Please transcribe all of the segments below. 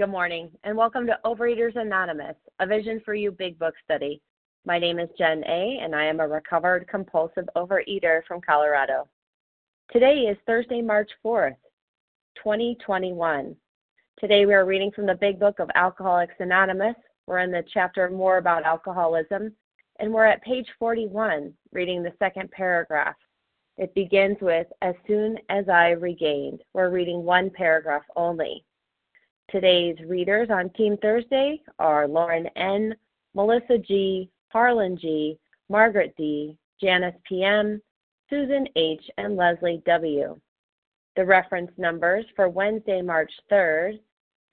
Good morning, and welcome to Overeaters Anonymous, a Vision for You Big Book study. My name is Jen A., and I am a recovered compulsive overeater from Colorado. Today is Thursday, March 4th, 2021. Today we are reading from the Big Book of Alcoholics Anonymous. We're in the chapter More About Alcoholism, and we're at page 41, reading the second paragraph. It begins with, As soon as I regained. We're reading one paragraph only. Today's readers on Team Thursday are Lauren N., Melissa G., Harlan G., Margaret D., Janice PM, Susan H., and Leslie W. The reference numbers for Wednesday, March 3rd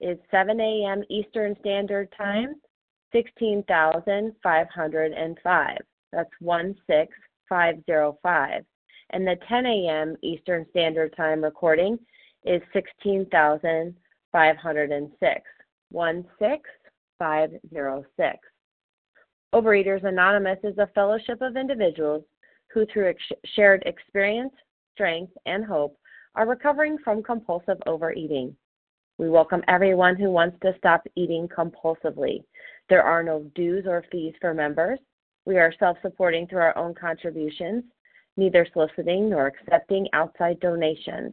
is 7 a.m. Eastern Standard Time, 16,505. That's 16505. And the 10 a.m. Eastern Standard Time recording is 16,000. 506. 16506. Overeaters Anonymous is a fellowship of individuals who, through ex- shared experience, strength, and hope, are recovering from compulsive overeating. We welcome everyone who wants to stop eating compulsively. There are no dues or fees for members. We are self supporting through our own contributions, neither soliciting nor accepting outside donations.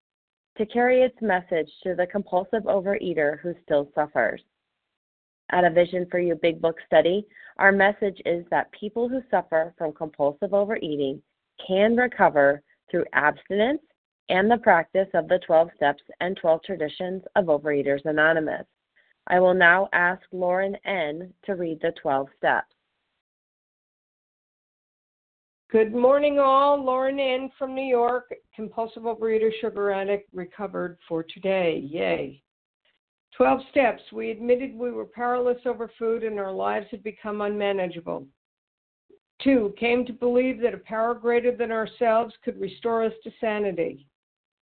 to carry its message to the compulsive overeater who still suffers. At a Vision for You Big Book study, our message is that people who suffer from compulsive overeating can recover through abstinence and the practice of the 12 steps and 12 traditions of Overeaters Anonymous. I will now ask Lauren N. to read the 12 steps. Good morning, all. Lauren N. from New York, compulsive overeater, sugar addict, recovered for today. Yay. 12 steps. We admitted we were powerless over food and our lives had become unmanageable. Two, came to believe that a power greater than ourselves could restore us to sanity.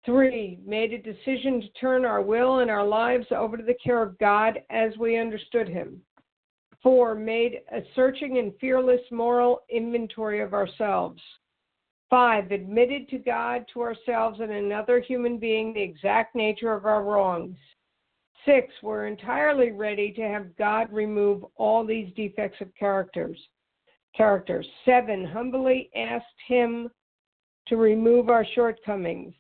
Three, made a decision to turn our will and our lives over to the care of God as we understood Him. Four, made a searching and fearless moral inventory of ourselves. Five, admitted to God, to ourselves, and another human being the exact nature of our wrongs. Six, we're entirely ready to have God remove all these defects of characters. Characters. Seven, humbly asked Him to remove our shortcomings.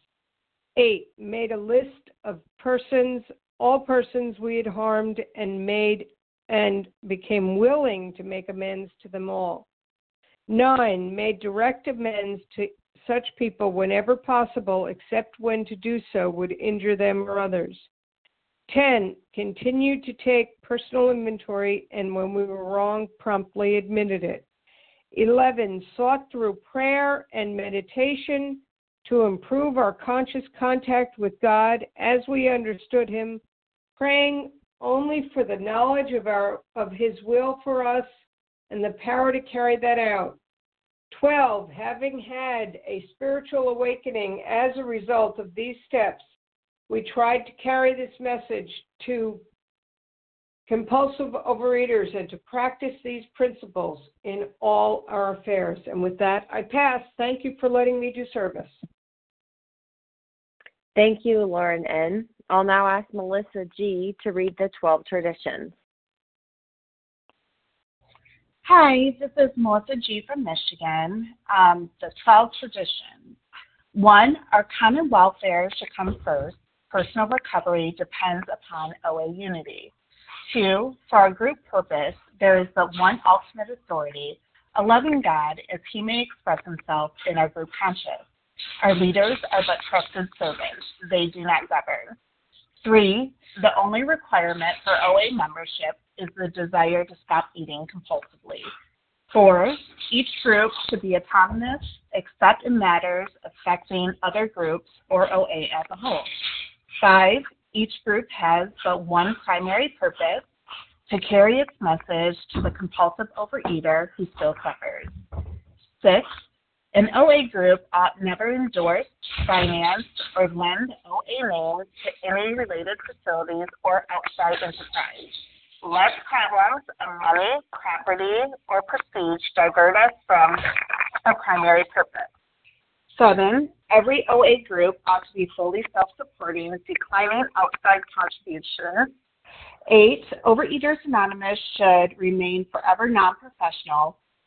Eight, made a list of persons, all persons we had harmed, and made and became willing to make amends to them all. Nine, made direct amends to such people whenever possible, except when to do so would injure them or others. 10. Continued to take personal inventory and when we were wrong, promptly admitted it. 11. Sought through prayer and meditation to improve our conscious contact with God as we understood Him, praying only for the knowledge of our of his will for us and the power to carry that out. 12. Having had a spiritual awakening as a result of these steps, we tried to carry this message to compulsive overeaters and to practice these principles in all our affairs. And with that, I pass. Thank you for letting me do service. Thank you, Lauren N. I'll now ask Melissa G. to read the 12 traditions. Hi, this is Melissa G. from Michigan. Um, the 12 traditions. One, our common welfare should come first. Personal recovery depends upon OA unity. Two, for our group purpose, there is but one ultimate authority, a loving God as he may express himself in our group conscience. Our leaders are but trusted servants. They do not govern. Three, the only requirement for OA membership is the desire to stop eating compulsively. Four, each group should be autonomous except in matters affecting other groups or OA as a whole. Five, Each group has but one primary purpose to carry its message to the compulsive overeater who still suffers. Six, an OA group ought never endorse, finance, or lend OA names to any related facilities or outside enterprise. Let problems of money, property, or prestige divert us from our primary purpose. Seven, every OA group ought to be fully self supporting, declining outside contributions. Eight, Overeaters Anonymous should remain forever non professional,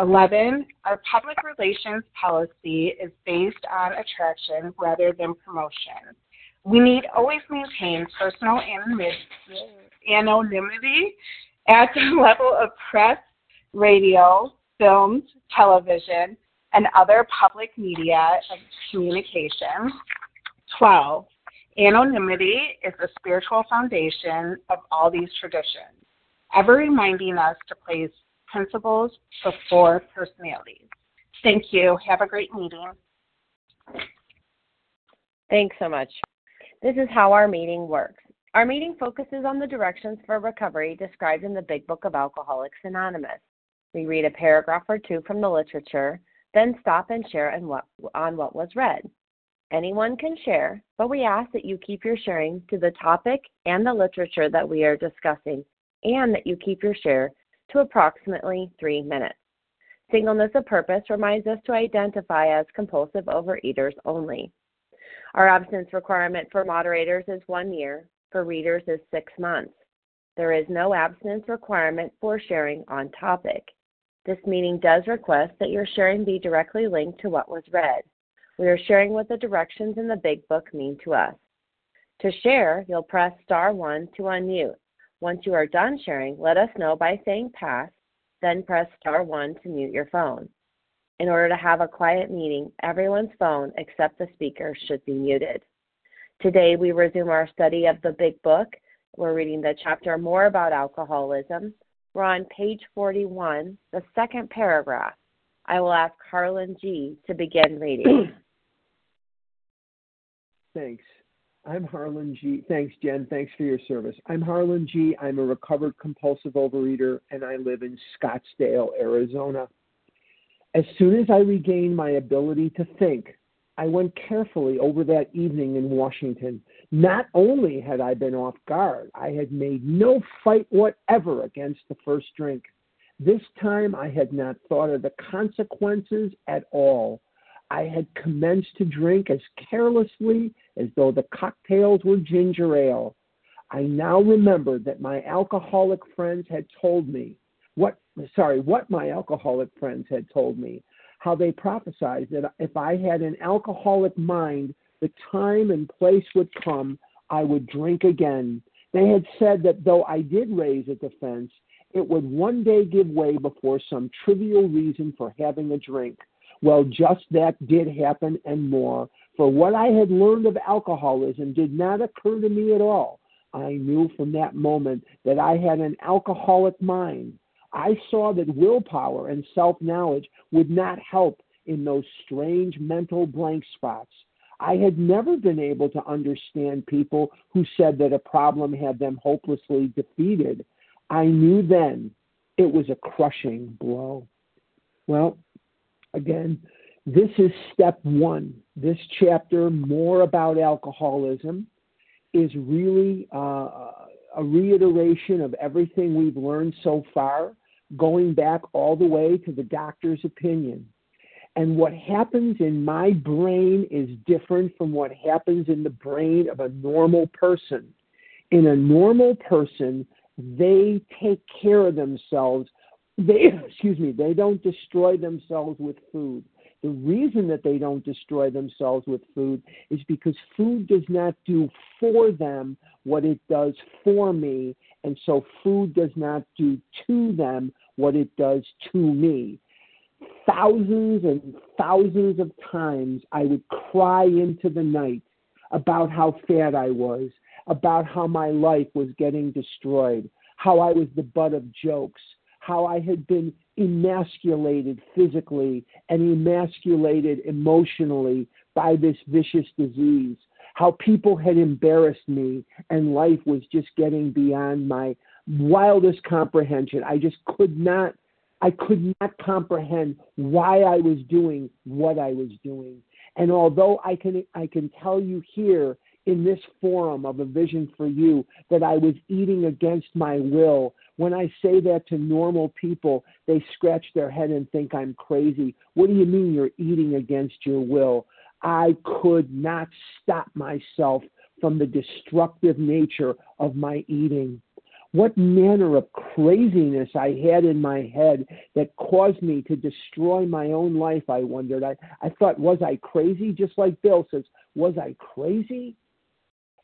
11. Our public relations policy is based on attraction rather than promotion. We need always maintain personal anonymity at the level of press, radio, films, television, and other public media of communication. 12. Anonymity is the spiritual foundation of all these traditions, ever reminding us to place principles before personalities. Thank you. Have a great meeting. Thanks so much. This is how our meeting works. Our meeting focuses on the directions for recovery described in the Big Book of Alcoholics Anonymous. We read a paragraph or two from the literature, then stop and share on what, on what was read. Anyone can share, but we ask that you keep your sharing to the topic and the literature that we are discussing, and that you keep your share to approximately three minutes. Singleness of purpose reminds us to identify as compulsive overeaters only. Our absence requirement for moderators is one year, for readers is six months. There is no abstinence requirement for sharing on topic. This meeting does request that your sharing be directly linked to what was read. We are sharing what the directions in the Big Book mean to us. To share, you'll press star 1 to unmute. Once you are done sharing, let us know by saying pass, then press star 1 to mute your phone. In order to have a quiet meeting, everyone's phone except the speaker should be muted. Today, we resume our study of the Big Book. We're reading the chapter More About Alcoholism, we're on page 41, the second paragraph. I will ask Harlan G. to begin reading. Thanks. I'm Harlan G. Thanks, Jen. Thanks for your service. I'm Harlan G. I'm a recovered compulsive overeater, and I live in Scottsdale, Arizona. As soon as I regained my ability to think, I went carefully over that evening in Washington. Not only had I been off guard, I had made no fight whatever against the first drink. This time I had not thought of the consequences at all. I had commenced to drink as carelessly as though the cocktails were ginger ale. I now remembered that my alcoholic friends had told me what sorry, what my alcoholic friends had told me how they prophesied that if I had an alcoholic mind, the time and place would come I would drink again. They had said that though I did raise a defense, it would one day give way before some trivial reason for having a drink. Well, just that did happen and more. For what I had learned of alcoholism did not occur to me at all. I knew from that moment that I had an alcoholic mind. I saw that willpower and self knowledge would not help in those strange mental blank spots. I had never been able to understand people who said that a problem had them hopelessly defeated. I knew then it was a crushing blow. Well, again, this is step one. This chapter, more about alcoholism, is really uh, a reiteration of everything we've learned so far going back all the way to the doctor's opinion. And what happens in my brain is different from what happens in the brain of a normal person. In a normal person, they take care of themselves. They, excuse me, they don't destroy themselves with food. The reason that they don't destroy themselves with food is because food does not do for them what it does for me, and so food does not do to them what it does to me. Thousands and thousands of times I would cry into the night about how fat I was, about how my life was getting destroyed, how I was the butt of jokes, how I had been emasculated physically and emasculated emotionally by this vicious disease, how people had embarrassed me and life was just getting beyond my wildest comprehension. I just could not I could not comprehend why I was doing what I was doing. And although I can I can tell you here in this forum of a vision for you that I was eating against my will. When I say that to normal people, they scratch their head and think I'm crazy. What do you mean you're eating against your will? I could not stop myself from the destructive nature of my eating. What manner of craziness I had in my head that caused me to destroy my own life, I wondered. I, I thought, was I crazy? Just like Bill says, was I crazy?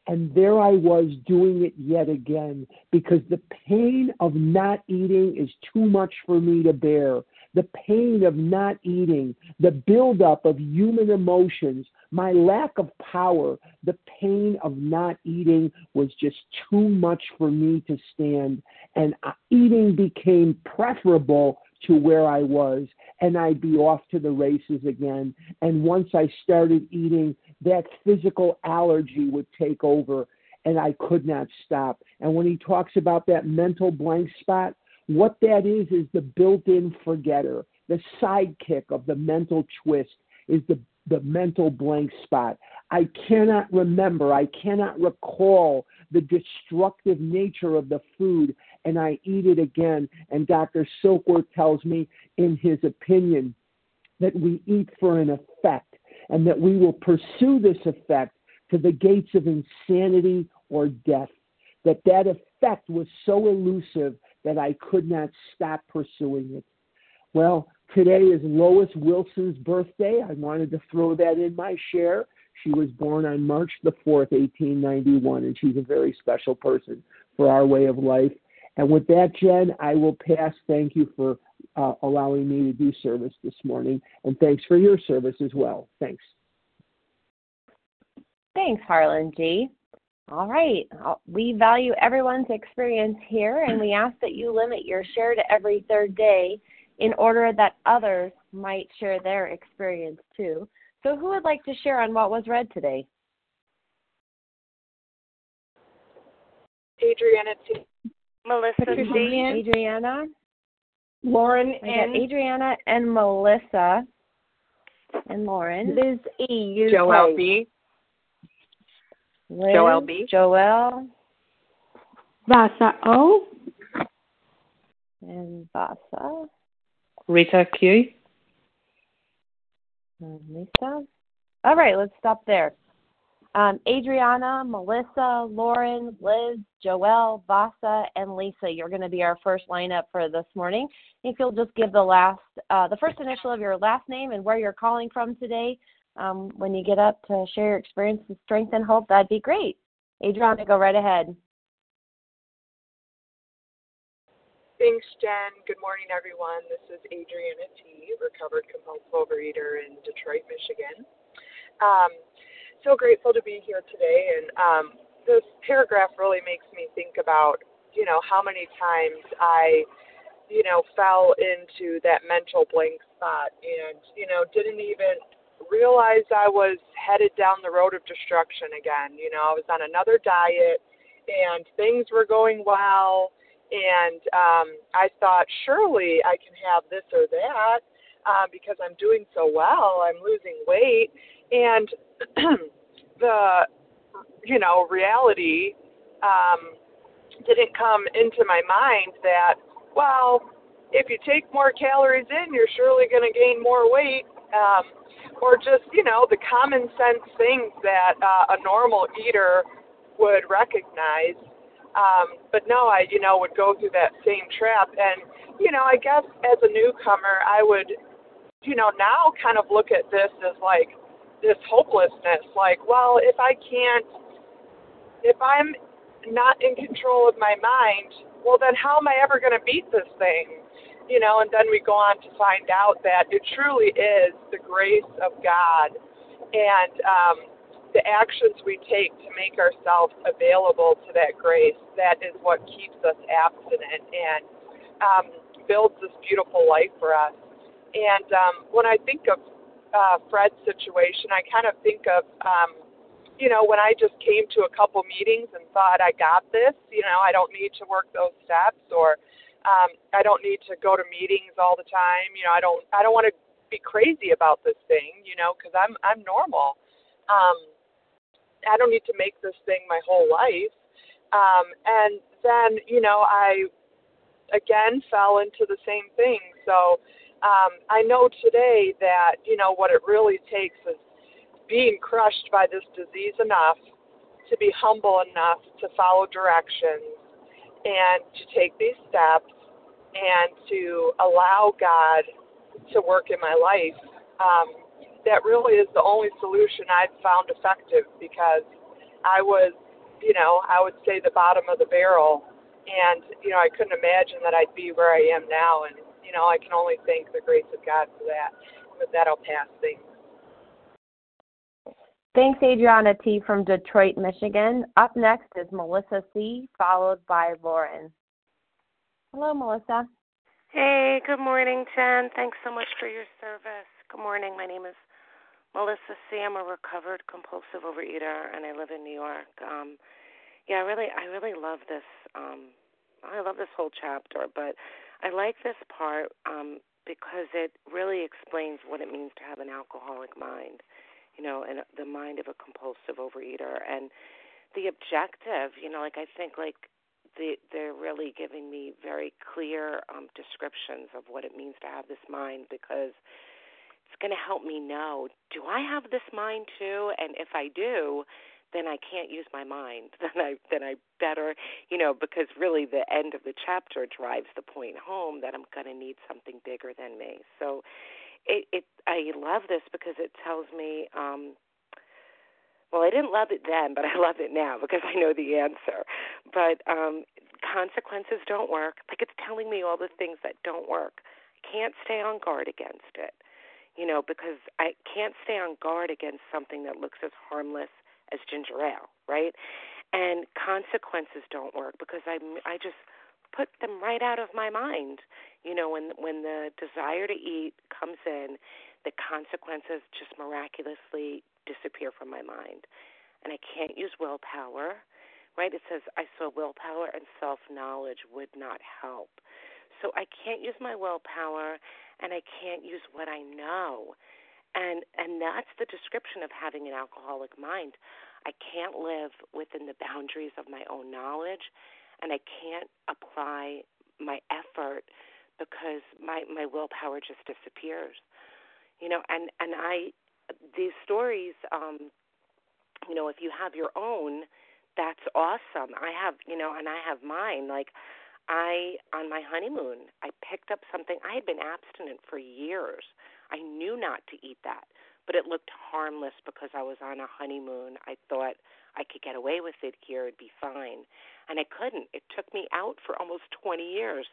And there I was doing it yet again because the pain of not eating is too much for me to bear. The pain of not eating, the buildup of human emotions, my lack of power, the pain of not eating was just too much for me to stand. And uh, eating became preferable to where I was, and I'd be off to the races again. And once I started eating, that physical allergy would take over, and I could not stop. And when he talks about that mental blank spot, what that is is the built in forgetter. The sidekick of the mental twist is the, the mental blank spot. I cannot remember, I cannot recall the destructive nature of the food and I eat it again. And Dr. Silkworth tells me, in his opinion, that we eat for an effect and that we will pursue this effect to the gates of insanity or death. That that effect was so elusive that I could not stop pursuing it. Well, today is Lois Wilson's birthday. I wanted to throw that in my share. She was born on March the 4th, 1891, and she's a very special person for our way of life. And with that, Jen, I will pass. Thank you for uh, allowing me to do service this morning, and thanks for your service as well. Thanks. Thanks, Harlan G. All right. Uh, we value everyone's experience here, and we ask that you limit your share to every third day in order that others might share their experience too. So, who would like to share on what was read today? Adriana T. Melissa T. Adriana. Lauren and Adriana and Melissa and Lauren. Liz E. Joelle B. Liz, Joelle B. Joelle. Vasa O. And Vasa. Rita Q. And Lisa. All right, let's stop there. Um, Adriana, Melissa, Lauren, Liz, Joelle, Vasa, and Lisa. You're going to be our first lineup for this morning. If you'll just give the last, uh, the first initial of your last name and where you're calling from today, um, when you get up to share your experience with strength and hope, that'd be great. Adriana, go right ahead. Thanks, Jen. Good morning, everyone. This is Adriana T., recovered compulsive overeater in Detroit, Michigan. Um, so grateful to be here today, and um, this paragraph really makes me think about, you know, how many times I, you know, fell into that mental blank spot and, you know, didn't even realize I was headed down the road of destruction again. You know, I was on another diet and things were going well and um I thought surely I can have this or that uh, because I'm doing so well. I'm losing weight and the you know reality um didn't come into my mind that well if you take more calories in you're surely going to gain more weight um or just you know the common sense things that uh, a normal eater would recognize um but no i you know would go through that same trap and you know i guess as a newcomer i would you know now kind of look at this as like this hopelessness like well if i can't if i'm not in control of my mind well then how am i ever going to beat this thing you know, and then we go on to find out that it truly is the grace of God and um, the actions we take to make ourselves available to that grace. That is what keeps us abstinent and um, builds this beautiful life for us. And um, when I think of uh, Fred's situation, I kind of think of um, you know, when I just came to a couple meetings and thought I got this, you know, I don't need to work those steps or um, I don't need to go to meetings all the time. You know, I don't I don't want to be crazy about this thing, you know, because I'm I'm normal. Um, I don't need to make this thing my whole life. Um, and then, you know, I again fell into the same thing. So um, I know today that, you know, what it really takes is being crushed by this disease enough to be humble enough to follow directions and to take these steps and to allow God to work in my life. Um, that really is the only solution I've found effective because I was, you know, I would say the bottom of the barrel. And, you know, I couldn't imagine that I'd be where I am now. And, you know, I can only thank the grace of God for that. With that, I'll pass things. Thanks, Adriana T. from Detroit, Michigan. Up next is Melissa C., followed by Lauren. Hello, Melissa. Hey, good morning, Jen. Thanks so much for your service. Good morning. My name is Melissa C. I'm a recovered compulsive overeater, and I live in New York. Um, yeah, I really, I really love this. Um, I love this whole chapter, but I like this part um, because it really explains what it means to have an alcoholic mind you know, and the mind of a compulsive overeater. And the objective, you know, like I think like the, they're really giving me very clear um, descriptions of what it means to have this mind because it's going to help me know do I have this mind too? And if I do, then I can't use my mind. Then I then I better, you know, because really the end of the chapter drives the point home that I'm going to need something bigger than me. So it, it I love this because it tells me um well I didn't love it then but I love it now because I know the answer but um consequences don't work like it's telling me all the things that don't work can't stay on guard against it you know because I can't stay on guard against something that looks as harmless as ginger ale right and consequences don't work because I I just put them right out of my mind. You know, when when the desire to eat comes in, the consequences just miraculously disappear from my mind. And I can't use willpower, right? It says I saw willpower and self knowledge would not help. So I can't use my willpower and I can't use what I know. And and that's the description of having an alcoholic mind. I can't live within the boundaries of my own knowledge and I can't apply my effort because my my willpower just disappears. You know, and and I these stories um you know, if you have your own, that's awesome. I have, you know, and I have mine like I on my honeymoon, I picked up something I had been abstinent for years. I knew not to eat that, but it looked harmless because I was on a honeymoon. I thought I could get away with it here, it'd be fine and I couldn't. It took me out for almost 20 years.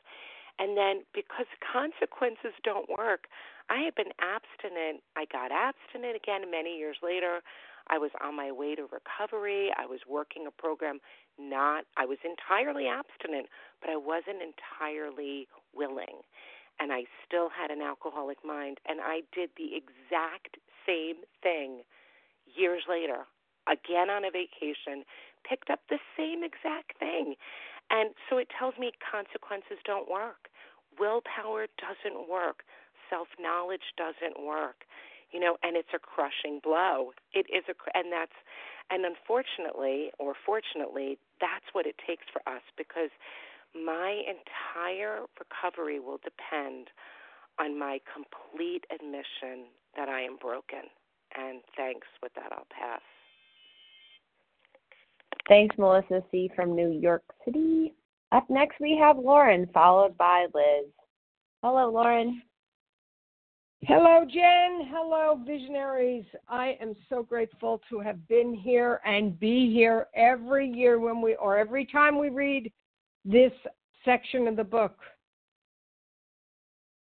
And then because consequences don't work, I had been abstinent. I got abstinent again many years later. I was on my way to recovery. I was working a program not I was entirely abstinent, but I wasn't entirely willing. And I still had an alcoholic mind and I did the exact same thing years later. Again on a vacation, picked up the same exact thing. And so it tells me consequences don't work. Willpower doesn't work. Self knowledge doesn't work. You know, and it's a crushing blow. It is a, and that's, and unfortunately, or fortunately, that's what it takes for us because my entire recovery will depend on my complete admission that I am broken. And thanks. With that, I'll pass. Thanks, Melissa C. from New York City. Up next, we have Lauren, followed by Liz. Hello, Lauren. Hello, Jen. Hello, visionaries. I am so grateful to have been here and be here every year when we, or every time we read this section of the book.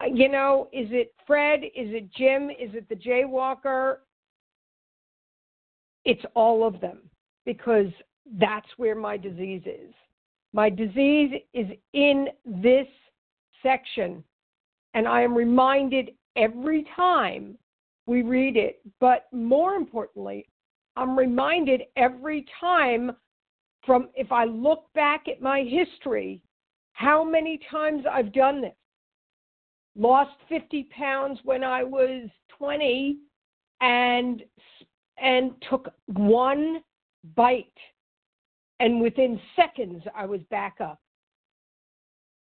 Uh, you know, is it Fred? Is it Jim? Is it the Jaywalker? It's all of them because that's where my disease is. My disease is in this section, and I am reminded every time we read it. But more importantly, I'm reminded every time from if I look back at my history, how many times I've done this lost 50 pounds when I was 20 and and took one bite and within seconds I was back up.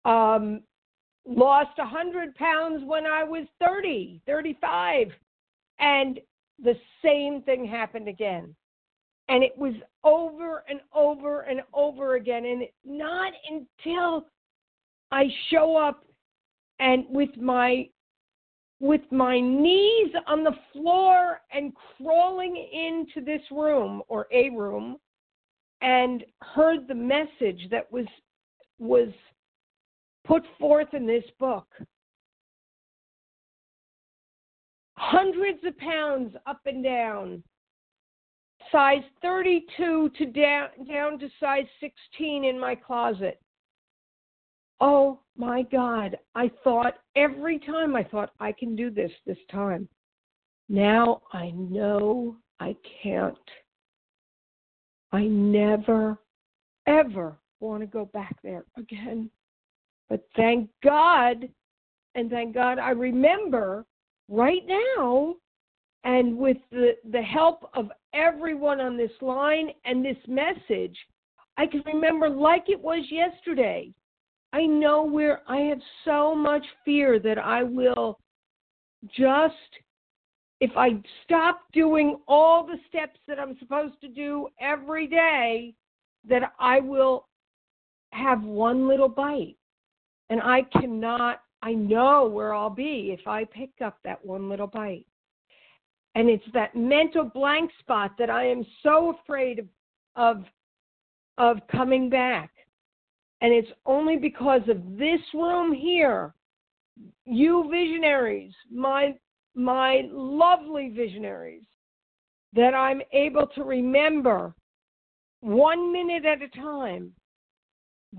Um, lost 100 pounds when I was 30, 35 and the same thing happened again. And it was over and over and over again and not until I show up and with my with my knees on the floor and crawling into this room or a room and heard the message that was was put forth in this book. Hundreds of pounds up and down size 32 to down down to size 16 in my closet Oh my God. I thought every time I thought I can do this this time. Now I know I can't. I never, ever want to go back there again. But thank God, and thank God I remember right now, and with the, the help of everyone on this line and this message, I can remember like it was yesterday I know where I have so much fear that I will just, if I stop doing all the steps that I'm supposed to do every day, that I will have one little bite. And I cannot, I know where I'll be if I pick up that one little bite. And it's that mental blank spot that I am so afraid of, of, of coming back and it's only because of this room here, you visionaries, my my lovely visionaries, that I'm able to remember one minute at a time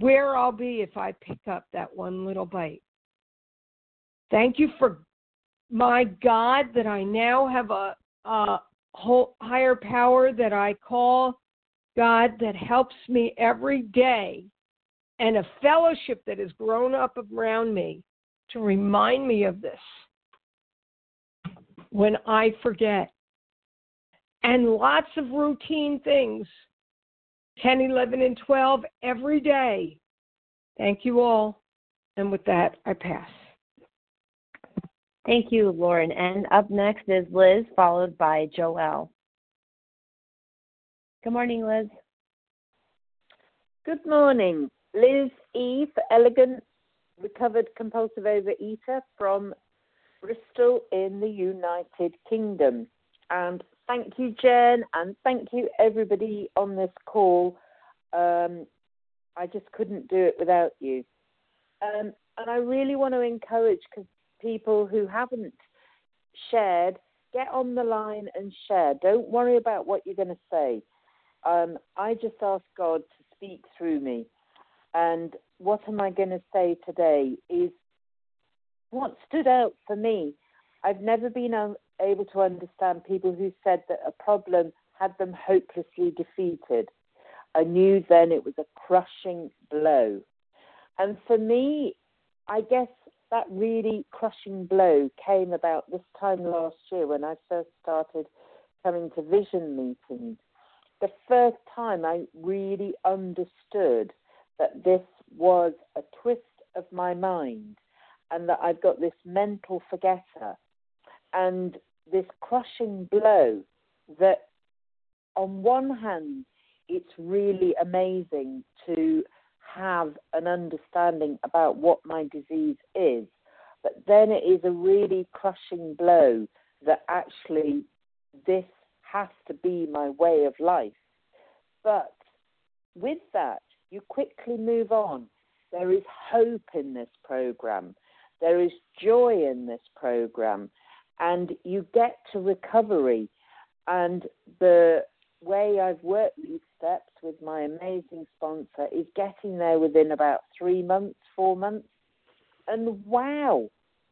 where I'll be if I pick up that one little bite. Thank you for my God that I now have a, a whole higher power that I call God that helps me every day and a fellowship that has grown up around me to remind me of this when I forget. And lots of routine things 10, 11, and 12 every day. Thank you all. And with that, I pass. Thank you, Lauren. And up next is Liz, followed by Joelle. Good morning, Liz. Good morning. Liz E. for Elegant Recovered Compulsive Overeater from Bristol in the United Kingdom. And thank you, Jen, and thank you, everybody on this call. Um, I just couldn't do it without you. Um, and I really want to encourage people who haven't shared, get on the line and share. Don't worry about what you're going to say. Um, I just ask God to speak through me. And what am I going to say today is what stood out for me. I've never been able to understand people who said that a problem had them hopelessly defeated. I knew then it was a crushing blow. And for me, I guess that really crushing blow came about this time last year when I first started coming to vision meetings. The first time I really understood that this was a twist of my mind and that I've got this mental forgetter and this crushing blow that, on one hand, it's really amazing to have an understanding about what my disease is, but then it is a really crushing blow that actually this has to be my way of life. But with that, you quickly move on. There is hope in this program. There is joy in this program, and you get to recovery. And the way I've worked these steps with my amazing sponsor is getting there within about three months, four months. And wow,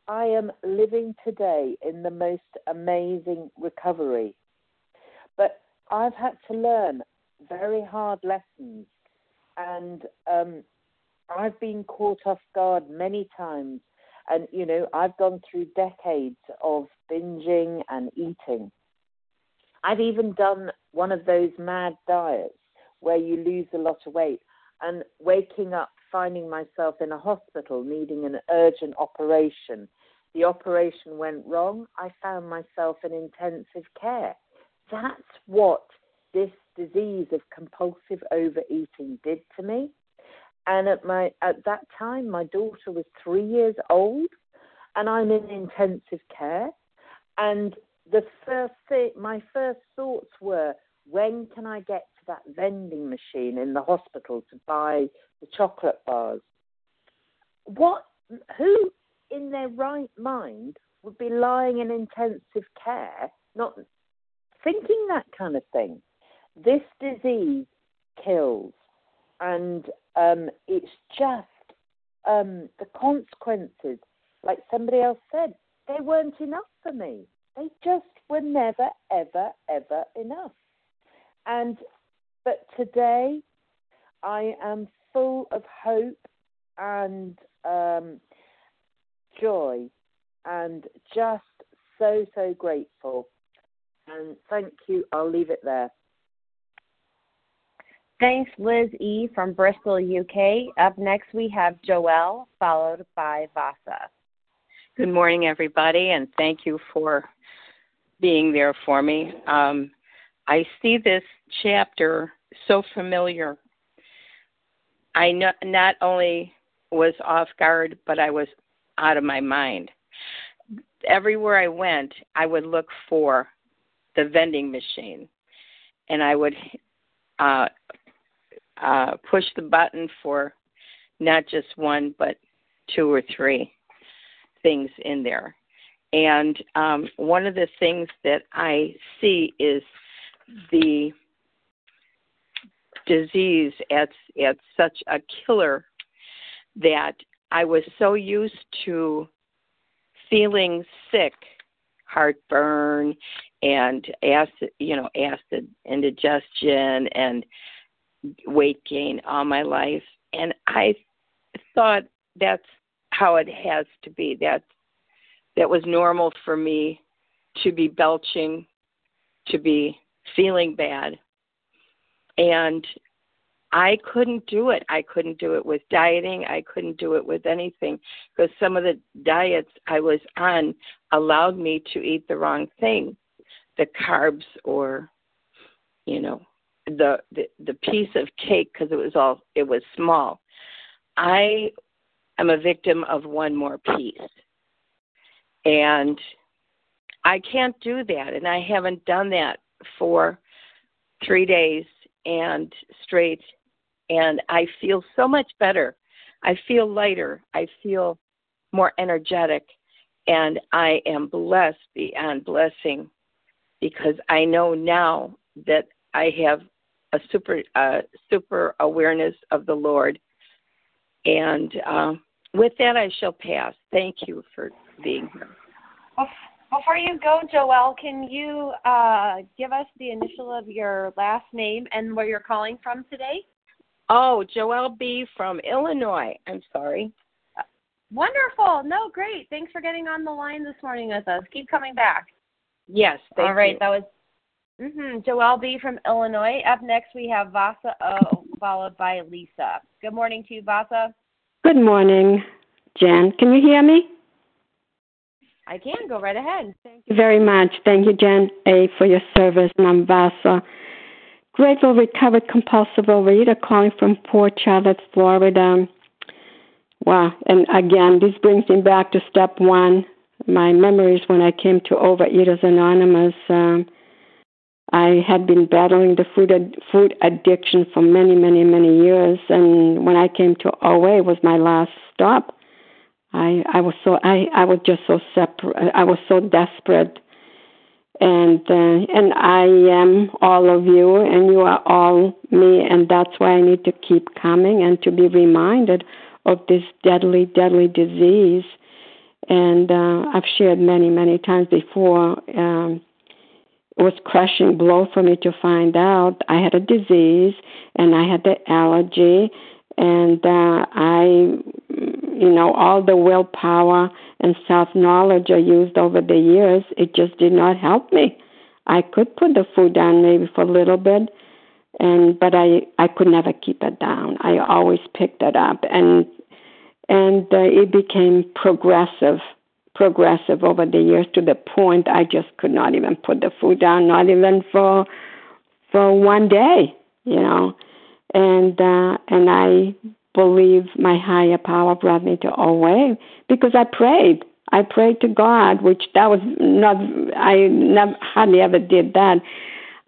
I am living today in the most amazing recovery. But I've had to learn very hard lessons. And um, I've been caught off guard many times. And, you know, I've gone through decades of binging and eating. I've even done one of those mad diets where you lose a lot of weight and waking up finding myself in a hospital needing an urgent operation. The operation went wrong. I found myself in intensive care. That's what this disease of compulsive overeating did to me. And at my at that time, my daughter was three years old, and I'm in intensive care. And the first thing, my first thoughts were, when can I get to that vending machine in the hospital to buy the chocolate bars? What? Who in their right mind would be lying in intensive care, not thinking that kind of thing? This disease kills, and um, it's just um, the consequences. Like somebody else said, they weren't enough for me. They just were never, ever, ever enough. And but today, I am full of hope and um, joy, and just so so grateful. And thank you. I'll leave it there. Thanks, Liz E. from Bristol, UK. Up next, we have Joelle, followed by Vasa. Good morning, everybody, and thank you for being there for me. Um, I see this chapter so familiar. I no, not only was off guard, but I was out of my mind. Everywhere I went, I would look for the vending machine, and I would uh, uh, push the button for not just one, but two or three things in there. And um, one of the things that I see is the disease at at such a killer that I was so used to feeling sick, heartburn, and acid, you know, acid indigestion and weight gain all my life, and I thought that's how it has to be. That's that was normal for me to be belching, to be feeling bad. And I couldn't do it. I couldn't do it with dieting. I couldn't do it with anything because some of the diets I was on allowed me to eat the wrong thing, the carbs or, you know, the the, the piece of cake because it was all it was small. I am a victim of one more piece. And I can't do that. And I haven't done that for three days and straight. And I feel so much better. I feel lighter. I feel more energetic. And I am blessed beyond blessing because I know now that I have a super uh, super awareness of the Lord. And uh, with that, I shall pass. Thank you for being here. Before you go, Joelle, can you uh, give us the initial of your last name and where you're calling from today? Oh, Joelle B. from Illinois. I'm sorry. Wonderful. No, great. Thanks for getting on the line this morning with us. Keep coming back. Yes. All right. You. That was mm-hmm, Joelle B. from Illinois. Up next, we have Vasa O, followed by Lisa. Good morning to you, Vasa. Good morning, Jen. Can you hear me? I can. Go right ahead. Thank you very much. Thank you, Jen A, for your service. And. Grateful recovered compulsive overeater calling from Port Charlotte, Florida. Wow. And again, this brings me back to step one. My memories when I came to Overeaters Anonymous. Um, I had been battling the food ad- food addiction for many, many, many years, and when I came to OA, it was my last stop. I I was so I I was just so separate. I was so desperate, and uh, and I am all of you, and you are all me, and that's why I need to keep coming and to be reminded of this deadly, deadly disease. And uh, I've shared many, many times before. Um, it was crushing blow for me to find out I had a disease and I had the allergy and uh, I, you know, all the willpower and self knowledge I used over the years, it just did not help me. I could put the food down maybe for a little bit, and but I I could never keep it down. I always picked it up, and and uh, it became progressive progressive over the years to the point I just could not even put the food down, not even for for one day, you know. And uh, and I believe my higher power brought me to OA because I prayed. I prayed to God, which that was not I never hardly ever did that.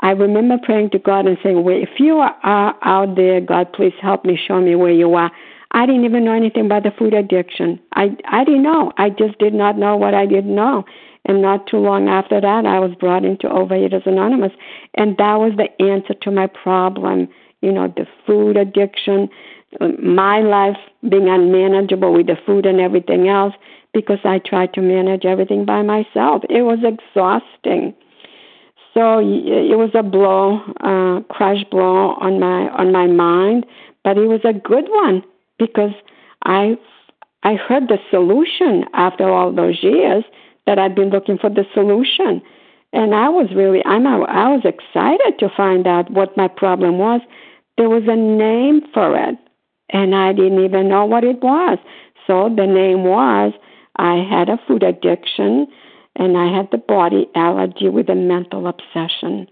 I remember praying to God and saying, "Well, if you are out there, God, please help me, show me where you are." I didn't even know anything about the food addiction. I I didn't know. I just did not know what I didn't know. And not too long after that, I was brought into Overeaters Anonymous, and that was the answer to my problem. You know, the food addiction, my life being unmanageable with the food and everything else because I tried to manage everything by myself. It was exhausting. So it was a blow, uh, crush blow on my on my mind, but it was a good one because I I heard the solution after all those years that I've been looking for the solution. And I was really I'm I was excited to find out what my problem was. There was a name for it and I didn't even know what it was. So the name was I had a food addiction and I had the body allergy with a mental obsession.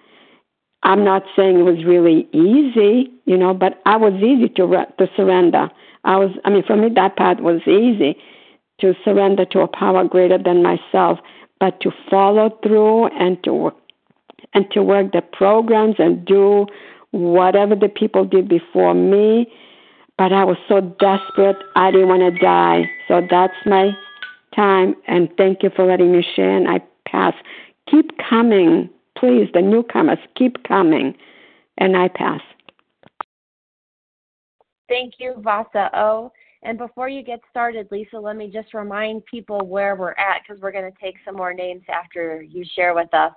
I'm not saying it was really easy, you know, but I was easy to to surrender. I was, I mean, for me, that part was easy to surrender to a power greater than myself, but to follow through and to work, and to work the programs and do whatever the people did before me. But I was so desperate, I didn't want to die. So that's my time, and thank you for letting me share. And I pass. Keep coming, please, the newcomers, keep coming. And I pass. Thank you, Vasa O. And before you get started, Lisa, let me just remind people where we're at because we're going to take some more names after you share with us.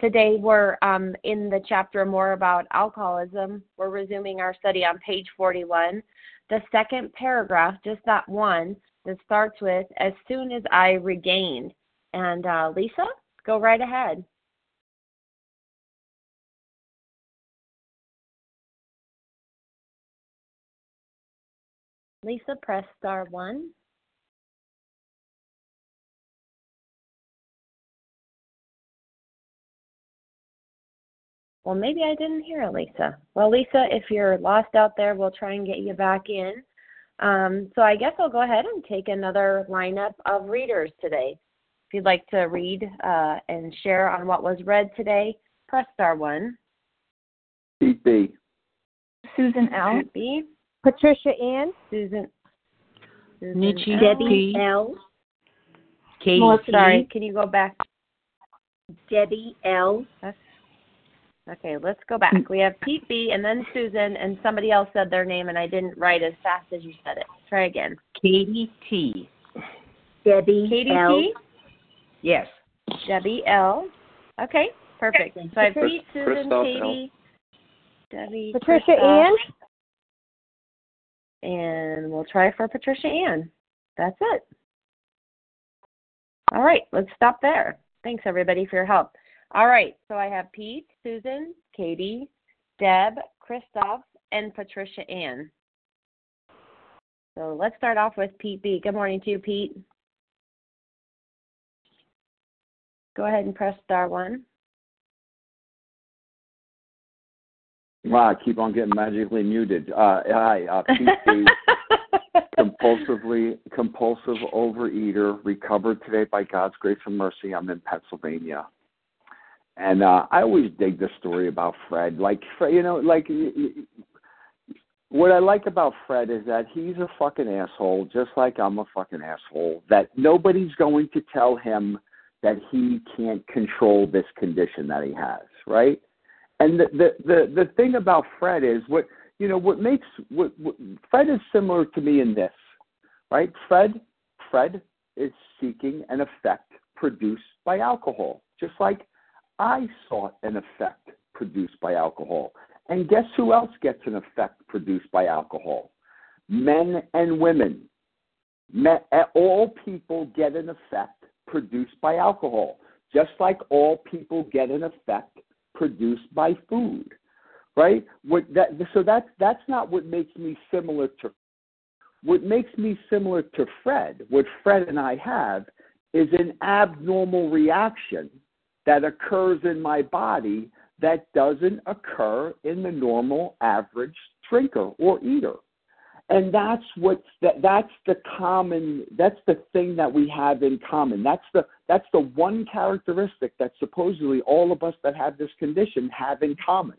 Today we're um, in the chapter more about alcoholism. We're resuming our study on page 41. The second paragraph, just that one, that starts with as soon as I regained. And uh, Lisa, go right ahead. Lisa, press star one. Well, maybe I didn't hear Lisa. Well, Lisa, if you're lost out there, we'll try and get you back in. Um, so I guess I'll go ahead and take another lineup of readers today. If you'd like to read uh, and share on what was read today, press star one. Pete B. Susan L. Pete B. Patricia Ann. Susan. Susan Nietzsche L. Debbie L. Katie Melissa, sorry, can you go back? Debbie L. That's, okay, let's go back. Mm. We have Pete B. and then Susan, and somebody else said their name, and I didn't write as fast as you said it. Try again. Katie T. Debbie Katie L. T. Yes. Debbie L. Okay, perfect. So I have Chris- Pete, Susan, Christoph L. Katie, Debbie, Patricia Christoph, Ann. and we'll try for Patricia Ann. That's it. All right, let's stop there. Thanks everybody for your help. All right, so I have Pete, Susan, Katie, Deb, Christoph, and Patricia Ann. So let's start off with Pete B. Good morning to you, Pete. Go ahead and press star one. Wow, I keep on getting magically muted. Uh, hi, uh, Pete B. compulsively compulsive overeater, recovered today by God's grace and mercy. I'm in Pennsylvania, and uh, I always dig the story about Fred. Like you know, like what I like about Fred is that he's a fucking asshole, just like I'm a fucking asshole. That nobody's going to tell him that he can't control this condition that he has, right? And the the the, the thing about Fred is what you know what makes what, what Fred is similar to me in this, right? Fred Fred is seeking an effect produced by alcohol, just like I sought an effect produced by alcohol. And guess who else gets an effect produced by alcohol? Men and women. Men, eh, all people get an effect produced by alcohol, just like all people get an effect produced by food, right? What that, so that's that's not what makes me similar to. What makes me similar to Fred, what Fred and I have, is an abnormal reaction that occurs in my body that doesn't occur in the normal average drinker or eater. And that's what that, that's the common that's the thing that we have in common. That's the that's the one characteristic that supposedly all of us that have this condition have in common.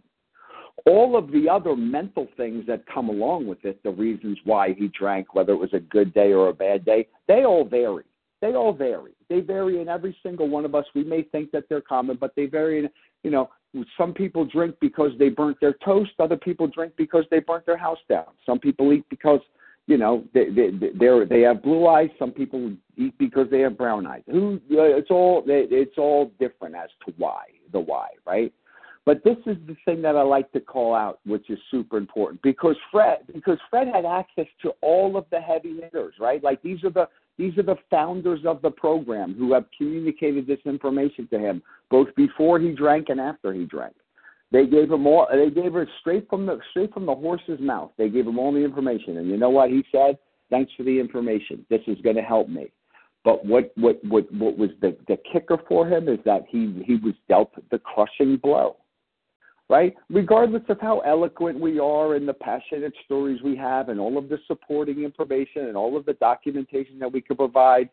All of the other mental things that come along with it, the reasons why he drank, whether it was a good day or a bad day, they all vary. They all vary. They vary in every single one of us. We may think that they're common, but they vary in, you know, some people drink because they burnt their toast. Other people drink because they burnt their house down. Some people eat because you know they they they they have blue eyes. Some people eat because they have brown eyes. Who uh, it's all it's all different as to why the why, right? But this is the thing that I like to call out, which is super important because Fred because Fred had access to all of the heavy hitters, right? Like these are the these are the founders of the program who have communicated this information to him both before he drank and after he drank. They gave him all. They gave it straight from the straight from the horse's mouth. They gave him all the information, and you know what he said? Thanks for the information. This is going to help me. But what what what what was the the kicker for him is that he he was dealt the crushing blow right? Regardless of how eloquent we are and the passionate stories we have and all of the supporting information and all of the documentation that we can provide,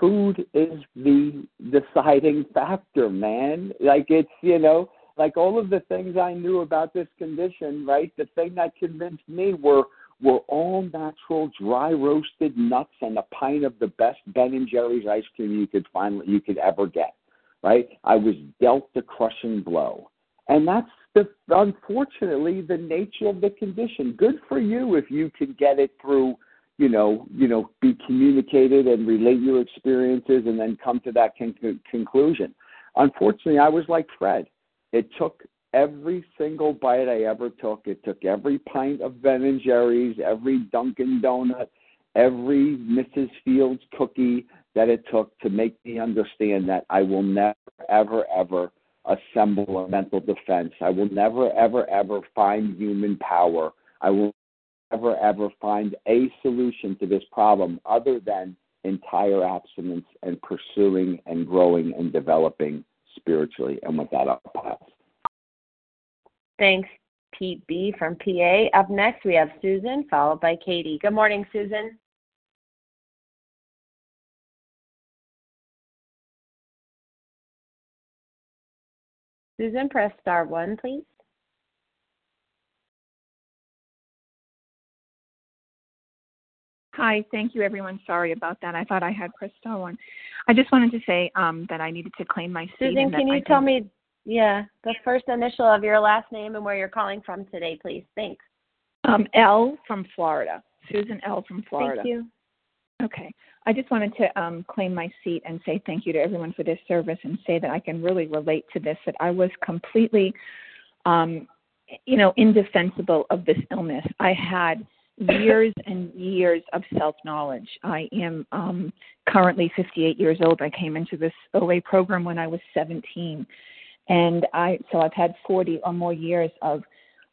food is the deciding factor, man. Like it's, you know, like all of the things I knew about this condition, right? The thing that convinced me were were all natural dry roasted nuts and a pint of the best Ben and Jerry's ice cream you could find you could ever get. Right? I was dealt the crushing blow. And that's the unfortunately the nature of the condition. Good for you if you can get it through, you know, you know, be communicated and relate your experiences and then come to that con- conclusion. Unfortunately, I was like Fred. It took every single bite I ever took. It took every pint of Ben and Jerry's, every Dunkin' Donut, every Mrs. Fields cookie that it took to make me understand that I will never, ever, ever assemble a mental defense. I will never, ever, ever find human power. I will never, ever find a solution to this problem other than entire abstinence and pursuing and growing and developing spiritually. And with that, I'll pass. Thanks, Pete B. from PA. Up next, we have Susan, followed by Katie. Good morning, Susan. Susan, press star one, please. Hi, thank you everyone. Sorry about that. I thought I had pressed star one. I just wanted to say um, that I needed to claim my seat. Susan, can you I tell me, yeah, the first initial of your last name and where you're calling from today, please? Thanks. Um, L from Florida. Susan L from Florida. Thank you. Okay. I just wanted to um, claim my seat and say thank you to everyone for this service and say that I can really relate to this, that I was completely, um, you know, indefensible of this illness. I had years and years of self knowledge. I am um, currently 58 years old. I came into this OA program when I was 17. And I, so I've had 40 or more years of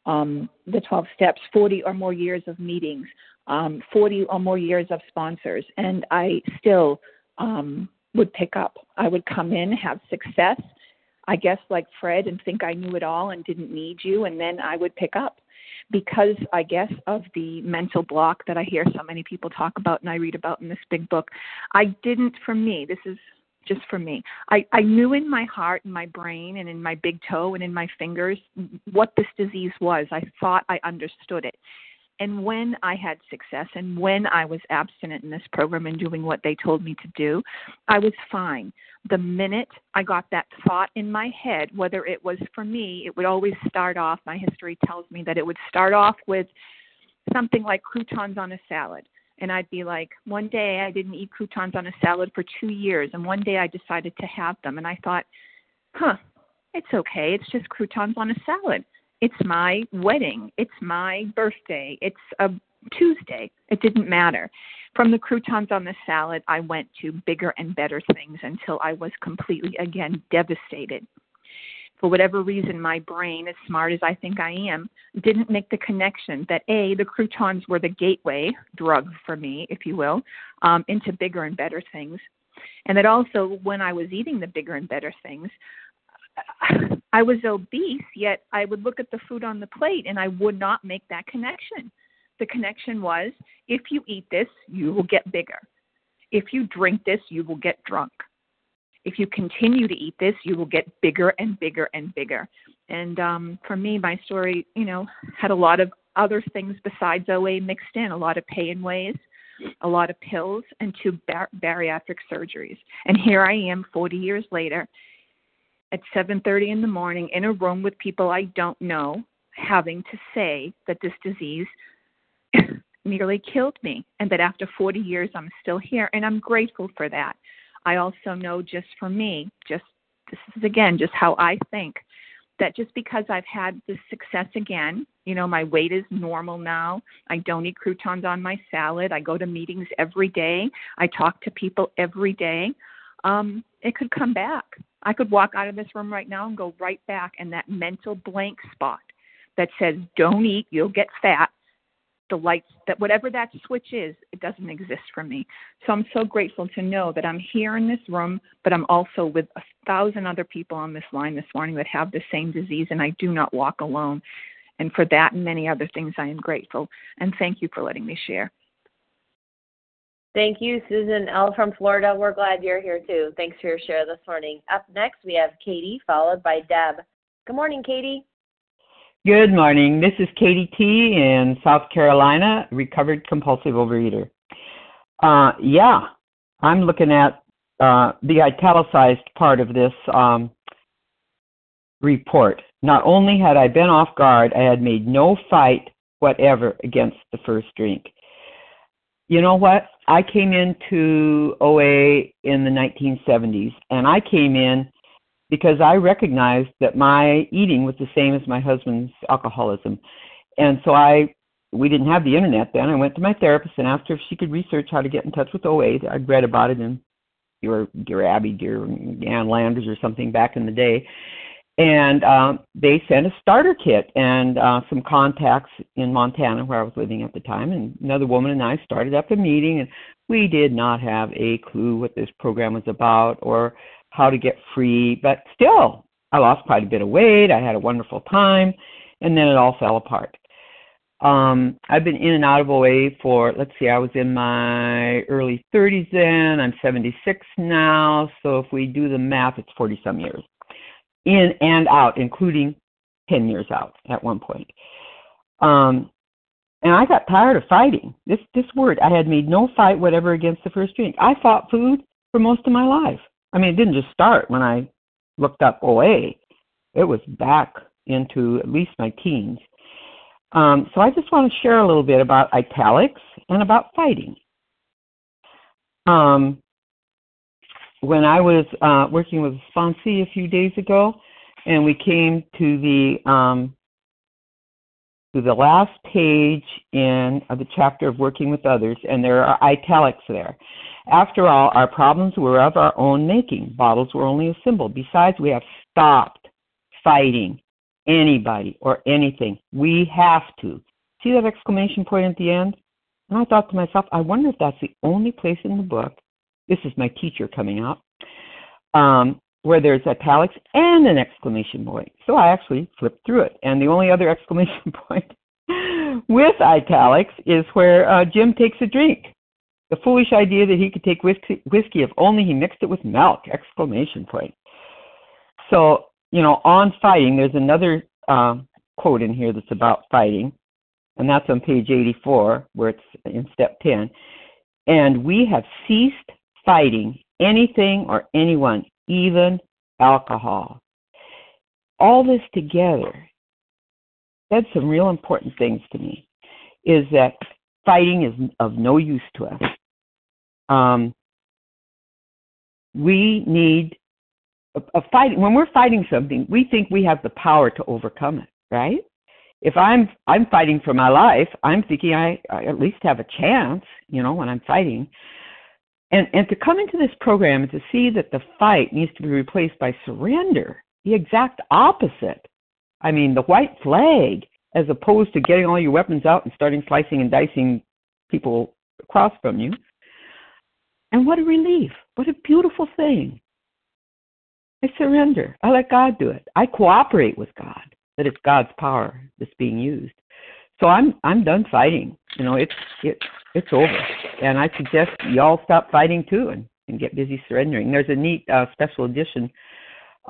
um, the 12 steps, 40 or more years of meetings, um, 40 or more years of sponsors, and I still um, would pick up. I would come in, have success, I guess, like Fred, and think I knew it all and didn't need you, and then I would pick up because I guess of the mental block that I hear so many people talk about and I read about in this big book. I didn't, for me, this is just for me. I, I knew in my heart and my brain and in my big toe and in my fingers what this disease was. I thought I understood it. And when I had success and when I was abstinent in this program and doing what they told me to do, I was fine. The minute I got that thought in my head, whether it was for me, it would always start off, my history tells me that it would start off with something like croutons on a salad. And I'd be like, one day I didn't eat croutons on a salad for two years, and one day I decided to have them. And I thought, huh, it's okay. It's just croutons on a salad. It's my wedding. It's my birthday. It's a Tuesday. It didn't matter. From the croutons on the salad, I went to bigger and better things until I was completely, again, devastated for whatever reason, my brain, as smart as I think I am, didn't make the connection that A, the croutons were the gateway drug for me, if you will, um, into bigger and better things. And that also, when I was eating the bigger and better things, I was obese, yet I would look at the food on the plate and I would not make that connection. The connection was if you eat this, you will get bigger. If you drink this, you will get drunk if you continue to eat this, you will get bigger and bigger and bigger. And um, for me, my story, you know, had a lot of other things besides OA mixed in, a lot of pain ways, a lot of pills, and two bar- bariatric surgeries. And here I am, 40 years later, at 7:30 in the morning, in a room with people I don't know, having to say that this disease nearly killed me, and that after 40 years, I'm still here, and I'm grateful for that. I also know just for me, just this is again just how I think that just because I've had this success again, you know, my weight is normal now. I don't eat croutons on my salad. I go to meetings every day. I talk to people every day. Um, it could come back. I could walk out of this room right now and go right back and that mental blank spot that says, don't eat, you'll get fat. The lights that whatever that switch is it doesn't exist for me. So i'm so grateful to know that i'm here in this room but i'm also with a thousand other people on this line this morning that have the same disease and i do not walk alone. And for that and many other things i am grateful. And thank you for letting me share Thank you, Susan L. from Florida. We're glad you're here too. Thanks for your share this morning. Up next, we have Katie, followed by Deb. Good morning, Katie. Good morning. This is Katie T. in South Carolina, recovered compulsive overeater. Uh, yeah, I'm looking at uh, the italicized part of this um, report. Not only had I been off guard, I had made no fight whatever against the first drink. You know what? I came into OA in the 1970s, and I came in because I recognized that my eating was the same as my husband's alcoholism. And so I we didn't have the internet then. I went to my therapist and asked her if she could research how to get in touch with OA. I'd read about it in your Dear Abby, Dear Ann Landers or something back in the day. And um, they sent a starter kit and uh, some contacts in Montana where I was living at the time. And another woman and I started up a meeting, and we did not have a clue what this program was about or how to get free, but still, I lost quite a bit of weight. I had a wonderful time, and then it all fell apart. Um, I've been in and out of OA for, let's see, I was in my early 30s then. I'm 76 now. So if we do the math, it's 40 some years in and out, including 10 years out at one point. Um, and I got tired of fighting. This this word, I had made no fight whatever against the first drink. I fought food for most of my life. I mean, it didn't just start when I looked up OA. It was back into at least my teens. Um, so I just want to share a little bit about italics and about fighting. Um, when I was uh, working with a sponsee a few days ago, and we came to the um, to the last page in uh, the chapter of working with others, and there are italics there. After all, our problems were of our own making. Bottles were only a symbol. Besides, we have stopped fighting anybody or anything. We have to. See that exclamation point at the end? And I thought to myself, I wonder if that's the only place in the book, this is my teacher coming out, um, where there's italics and an exclamation point. So I actually flipped through it. And the only other exclamation point with italics is where uh, Jim takes a drink The foolish idea that he could take whiskey, whiskey if only he mixed it with milk! Exclamation point. So, you know, on fighting, there's another uh, quote in here that's about fighting, and that's on page 84, where it's in step 10. And we have ceased fighting anything or anyone, even alcohol. All this together said some real important things to me is that fighting is of no use to us. Um, we need a, a fight when we're fighting something, we think we have the power to overcome it, right? If I'm I'm fighting for my life, I'm thinking I, I at least have a chance, you know, when I'm fighting. And and to come into this program and to see that the fight needs to be replaced by surrender, the exact opposite. I mean, the white flag, as opposed to getting all your weapons out and starting slicing and dicing people across from you. And what a relief. What a beautiful thing. I surrender. I let God do it. I cooperate with God that it's God's power that's being used. So I'm I'm done fighting. You know, it's it it's over. And I suggest y'all stop fighting too and, and get busy surrendering. There's a neat uh, special edition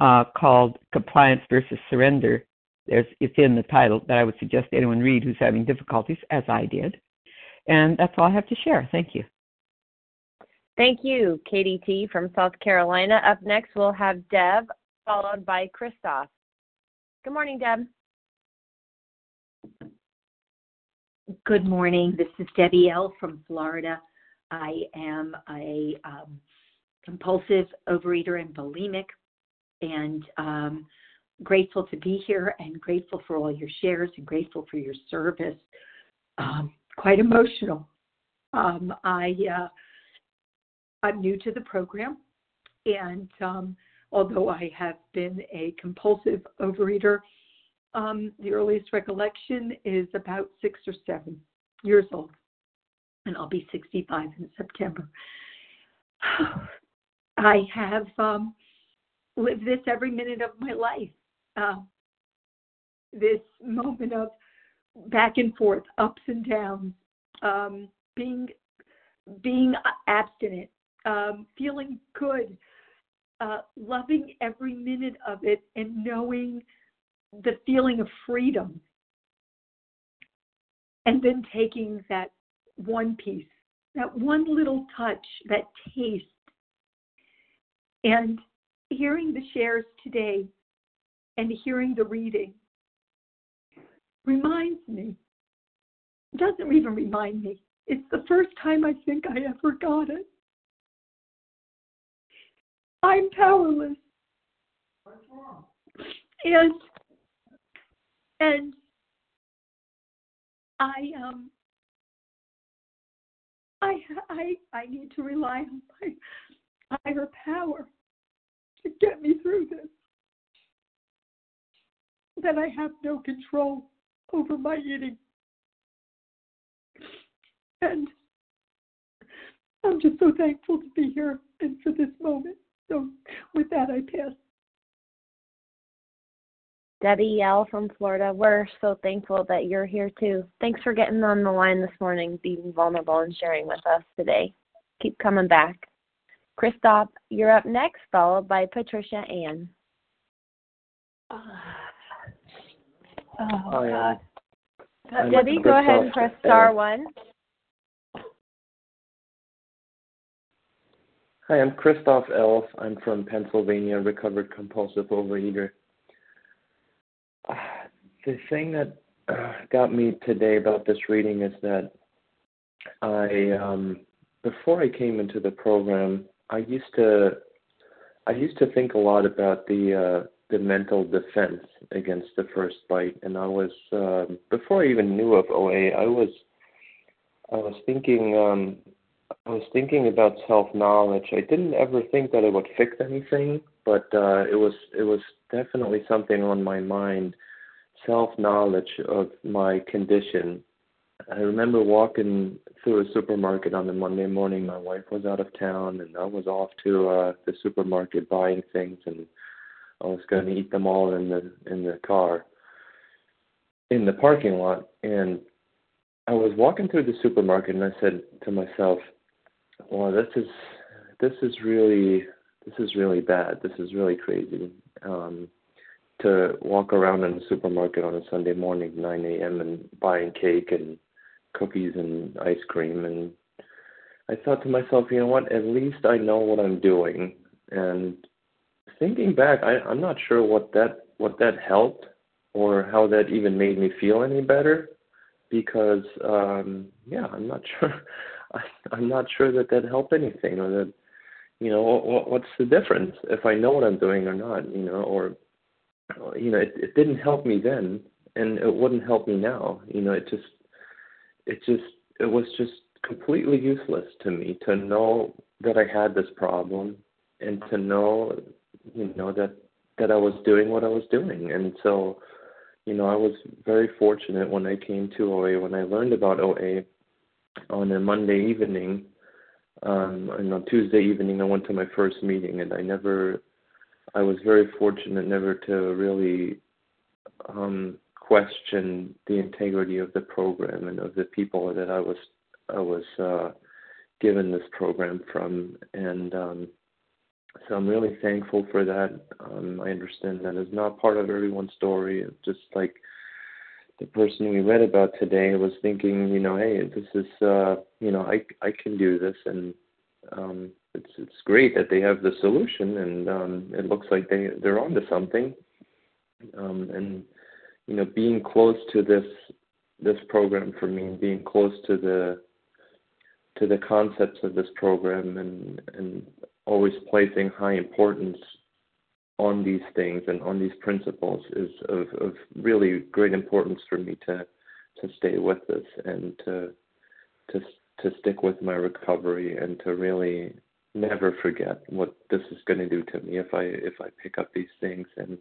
uh, called Compliance versus Surrender. There's it's in the title that I would suggest anyone read who's having difficulties, as I did. And that's all I have to share. Thank you. Thank you, Katie T. from South Carolina. Up next, we'll have Deb, followed by Christoph. Good morning, Deb. Good morning. This is Debbie L. from Florida. I am a um, compulsive overeater and bulimic, and um, grateful to be here and grateful for all your shares and grateful for your service. Um, quite emotional. Um, I uh, I'm new to the program, and um, although I have been a compulsive overeater, um, the earliest recollection is about six or seven years old, and I'll be 65 in September. I have um, lived this every minute of my life. Uh, this moment of back and forth, ups and downs, um, being being abstinent, um, feeling good, uh, loving every minute of it, and knowing the feeling of freedom. And then taking that one piece, that one little touch, that taste, and hearing the shares today and hearing the reading reminds me, doesn't even remind me, it's the first time I think I ever got it. I'm powerless. And and I um I I I need to rely on my higher power to get me through this. That I have no control over my eating. And I'm just so thankful to be here and for this moment. So with that, I pass. Debbie L. from Florida, we're so thankful that you're here too. Thanks for getting on the line this morning, being vulnerable and sharing with us today. Keep coming back. Christoph, you're up next, followed by Patricia Ann. Uh, oh, oh God. Debbie, go ahead and press star one. Hi, I'm Christoph Elf. I'm from Pennsylvania, recovered compulsive overeater. Uh, the thing that uh, got me today about this reading is that I, um, before I came into the program, I used to, I used to think a lot about the uh, the mental defense against the first bite, and I was um, before I even knew of OA, I was, I was thinking um, I was thinking about self knowledge. I didn't ever think that it would fix anything, but uh, it was it was definitely something on my mind. Self knowledge of my condition. I remember walking through a supermarket on the Monday morning. My wife was out of town, and I was off to uh, the supermarket buying things, and I was going to eat them all in the in the car, in the parking lot. And I was walking through the supermarket, and I said to myself, well, this is this is really this is really bad. This is really crazy. Um, to walk around in the supermarket on a Sunday morning, 9 a.m., and buying cake and cookies and ice cream, and I thought to myself, you know what? At least I know what I'm doing. And thinking back, I, I'm not sure what that what that helped or how that even made me feel any better because um yeah i'm not sure I, i'm not sure that that helped anything or that you know what, what's the difference if i know what i'm doing or not you know or you know it, it didn't help me then and it wouldn't help me now you know it just it just it was just completely useless to me to know that i had this problem and to know you know that that i was doing what i was doing and so you know, I was very fortunate when I came to OA, when I learned about OA on a Monday evening. Um, and on Tuesday evening, I went to my first meeting, and I never, I was very fortunate never to really um, question the integrity of the program and of the people that I was, I was uh, given this program from, and um, so I'm really thankful for that. Um, I understand that is not part of everyone's story. Just like the person we read about today was thinking, you know, hey, this is, uh, you know, I I can do this, and um, it's it's great that they have the solution, and um, it looks like they they're onto something. Um, and you know, being close to this this program for me, being close to the to the concepts of this program and and always placing high importance on these things and on these principles is of, of really great importance for me to to stay with this and to to to stick with my recovery and to really never forget what this is going to do to me if I if I pick up these things and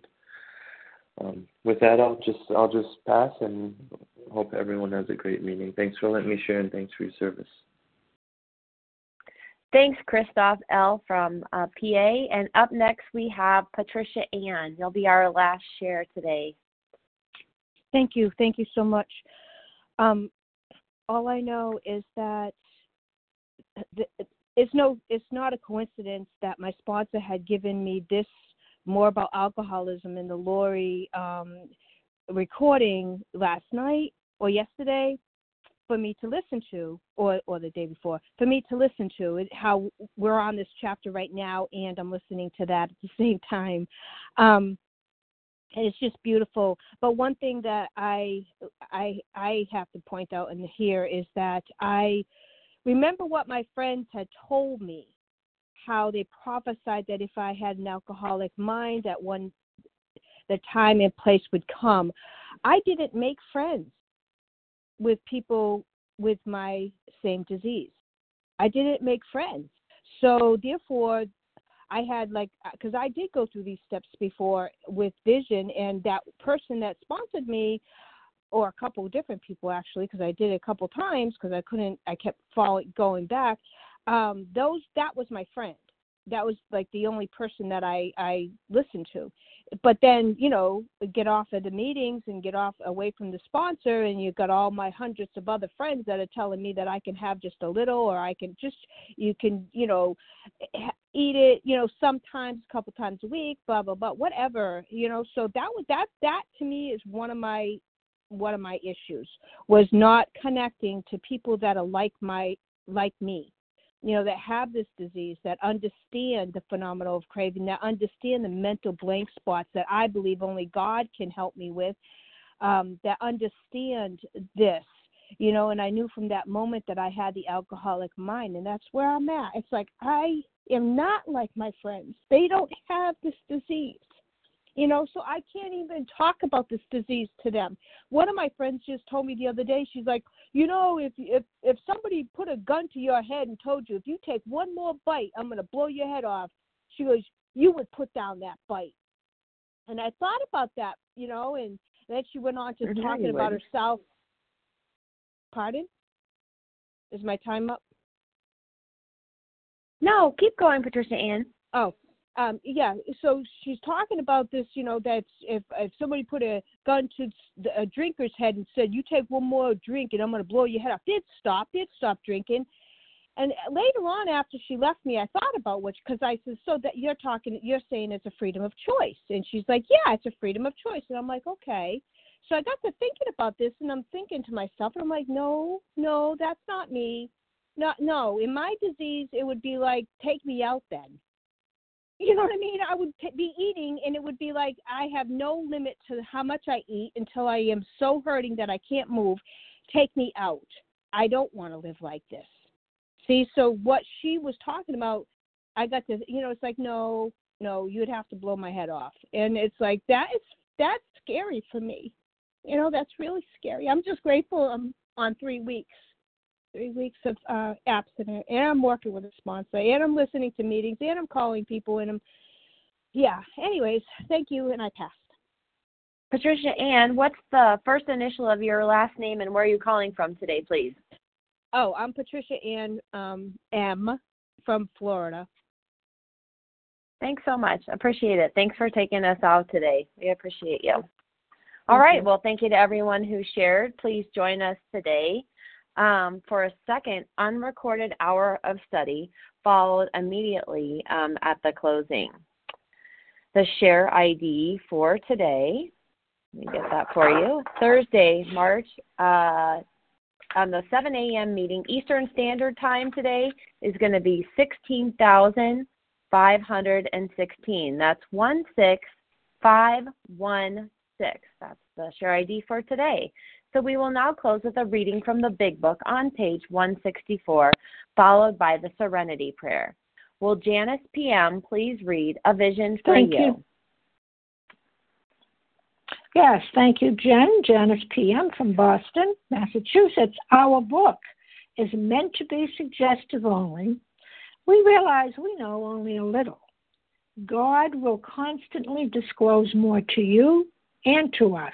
um, with that I'll just I'll just pass and hope everyone has a great meeting. Thanks for letting me share and thanks for your service. Thanks, Christoph L. from uh, PA. And up next, we have Patricia Ann. You'll be our last share today. Thank you. Thank you so much. Um, all I know is that it's no, it's not a coincidence that my sponsor had given me this more about alcoholism in the Lori um, recording last night or yesterday for me to listen to, or or the day before, for me to listen to. How we're on this chapter right now, and I'm listening to that at the same time. Um, and it's just beautiful. But one thing that I I I have to point out in here is that I remember what my friends had told me, how they prophesied that if I had an alcoholic mind, that one the time and place would come. I didn't make friends with people with my same disease. I didn't make friends. So therefore, I had like uh, because I did go through these steps before with vision, and that person that sponsored me, or a couple different people actually, because I did it a couple times because I couldn't, I kept falling going back. Um, those that was my friend. That was like the only person that I I listened to but then you know get off of the meetings and get off away from the sponsor and you've got all my hundreds of other friends that are telling me that i can have just a little or i can just you can you know eat it you know sometimes a couple times a week blah blah blah whatever you know so that was that that to me is one of my one of my issues was not connecting to people that are like my like me you know, that have this disease, that understand the phenomenon of craving, that understand the mental blank spots that I believe only God can help me with, um, that understand this, you know, and I knew from that moment that I had the alcoholic mind, and that's where I'm at. It's like I am not like my friends, they don't have this disease you know so i can't even talk about this disease to them. One of my friends just told me the other day she's like you know if if if somebody put a gun to your head and told you if you take one more bite i'm going to blow your head off she goes you would put down that bite. And i thought about that you know and then she went on to talking about herself. Pardon? Is my time up? No keep going patricia ann. Oh um yeah so she's talking about this you know that if if somebody put a gun to a drinker's head and said you take one more drink and i'm going to blow your head off they'd stop they'd stop drinking And later on, after she left me, I thought about which because I said, "So that you're talking, you're saying it's a freedom of choice," and she's like, "Yeah, it's a freedom of choice," and I'm like, "Okay." So I got to thinking about this, and I'm thinking to myself, and I'm like, "No, no, that's not me. No, no. In my disease, it would be like, take me out then." You know what I mean? I would t- be eating, and it would be like I have no limit to how much I eat until I am so hurting that I can't move. Take me out. I don't want to live like this. See, so what she was talking about, I got to, you know, it's like, no, no, you'd have to blow my head off, and it's like that is that's scary for me. You know, that's really scary. I'm just grateful I'm on three weeks, three weeks of uh, abstinent, and I'm working with a sponsor, and I'm listening to meetings, and I'm calling people, and I'm, yeah. Anyways, thank you, and I passed. Patricia Ann, what's the first initial of your last name and where are you calling from today, please? Oh, I'm Patricia Ann um, M from Florida. Thanks so much. Appreciate it. Thanks for taking us out today. We appreciate you. All right. you. Well, thank you to everyone who shared. Please join us today um, for a second unrecorded hour of study, followed immediately um, at the closing. The share ID for today, let me get that for you. Thursday, March, uh, on the 7 a.m. meeting, Eastern Standard Time today is going to be 16,516. That's 16516. That's the share ID for today. So we will now close with a reading from the Big Book on page 164, followed by the Serenity Prayer. Will Janice PM please read A Vision for Thank you. Yes, thank you, Jen. Janice PM from Boston, Massachusetts. Our book is meant to be suggestive only. We realize we know only a little. God will constantly disclose more to you and to us.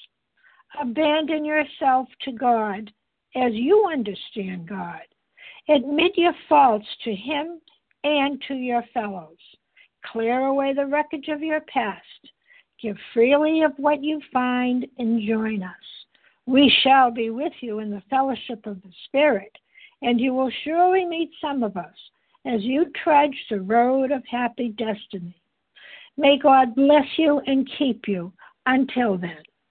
Abandon yourself to God as you understand God. Admit your faults to Him and to your fellows. Clear away the wreckage of your past. Give freely of what you find and join us. We shall be with you in the fellowship of the Spirit, and you will surely meet some of us as you trudge the road of happy destiny. May God bless you and keep you until then.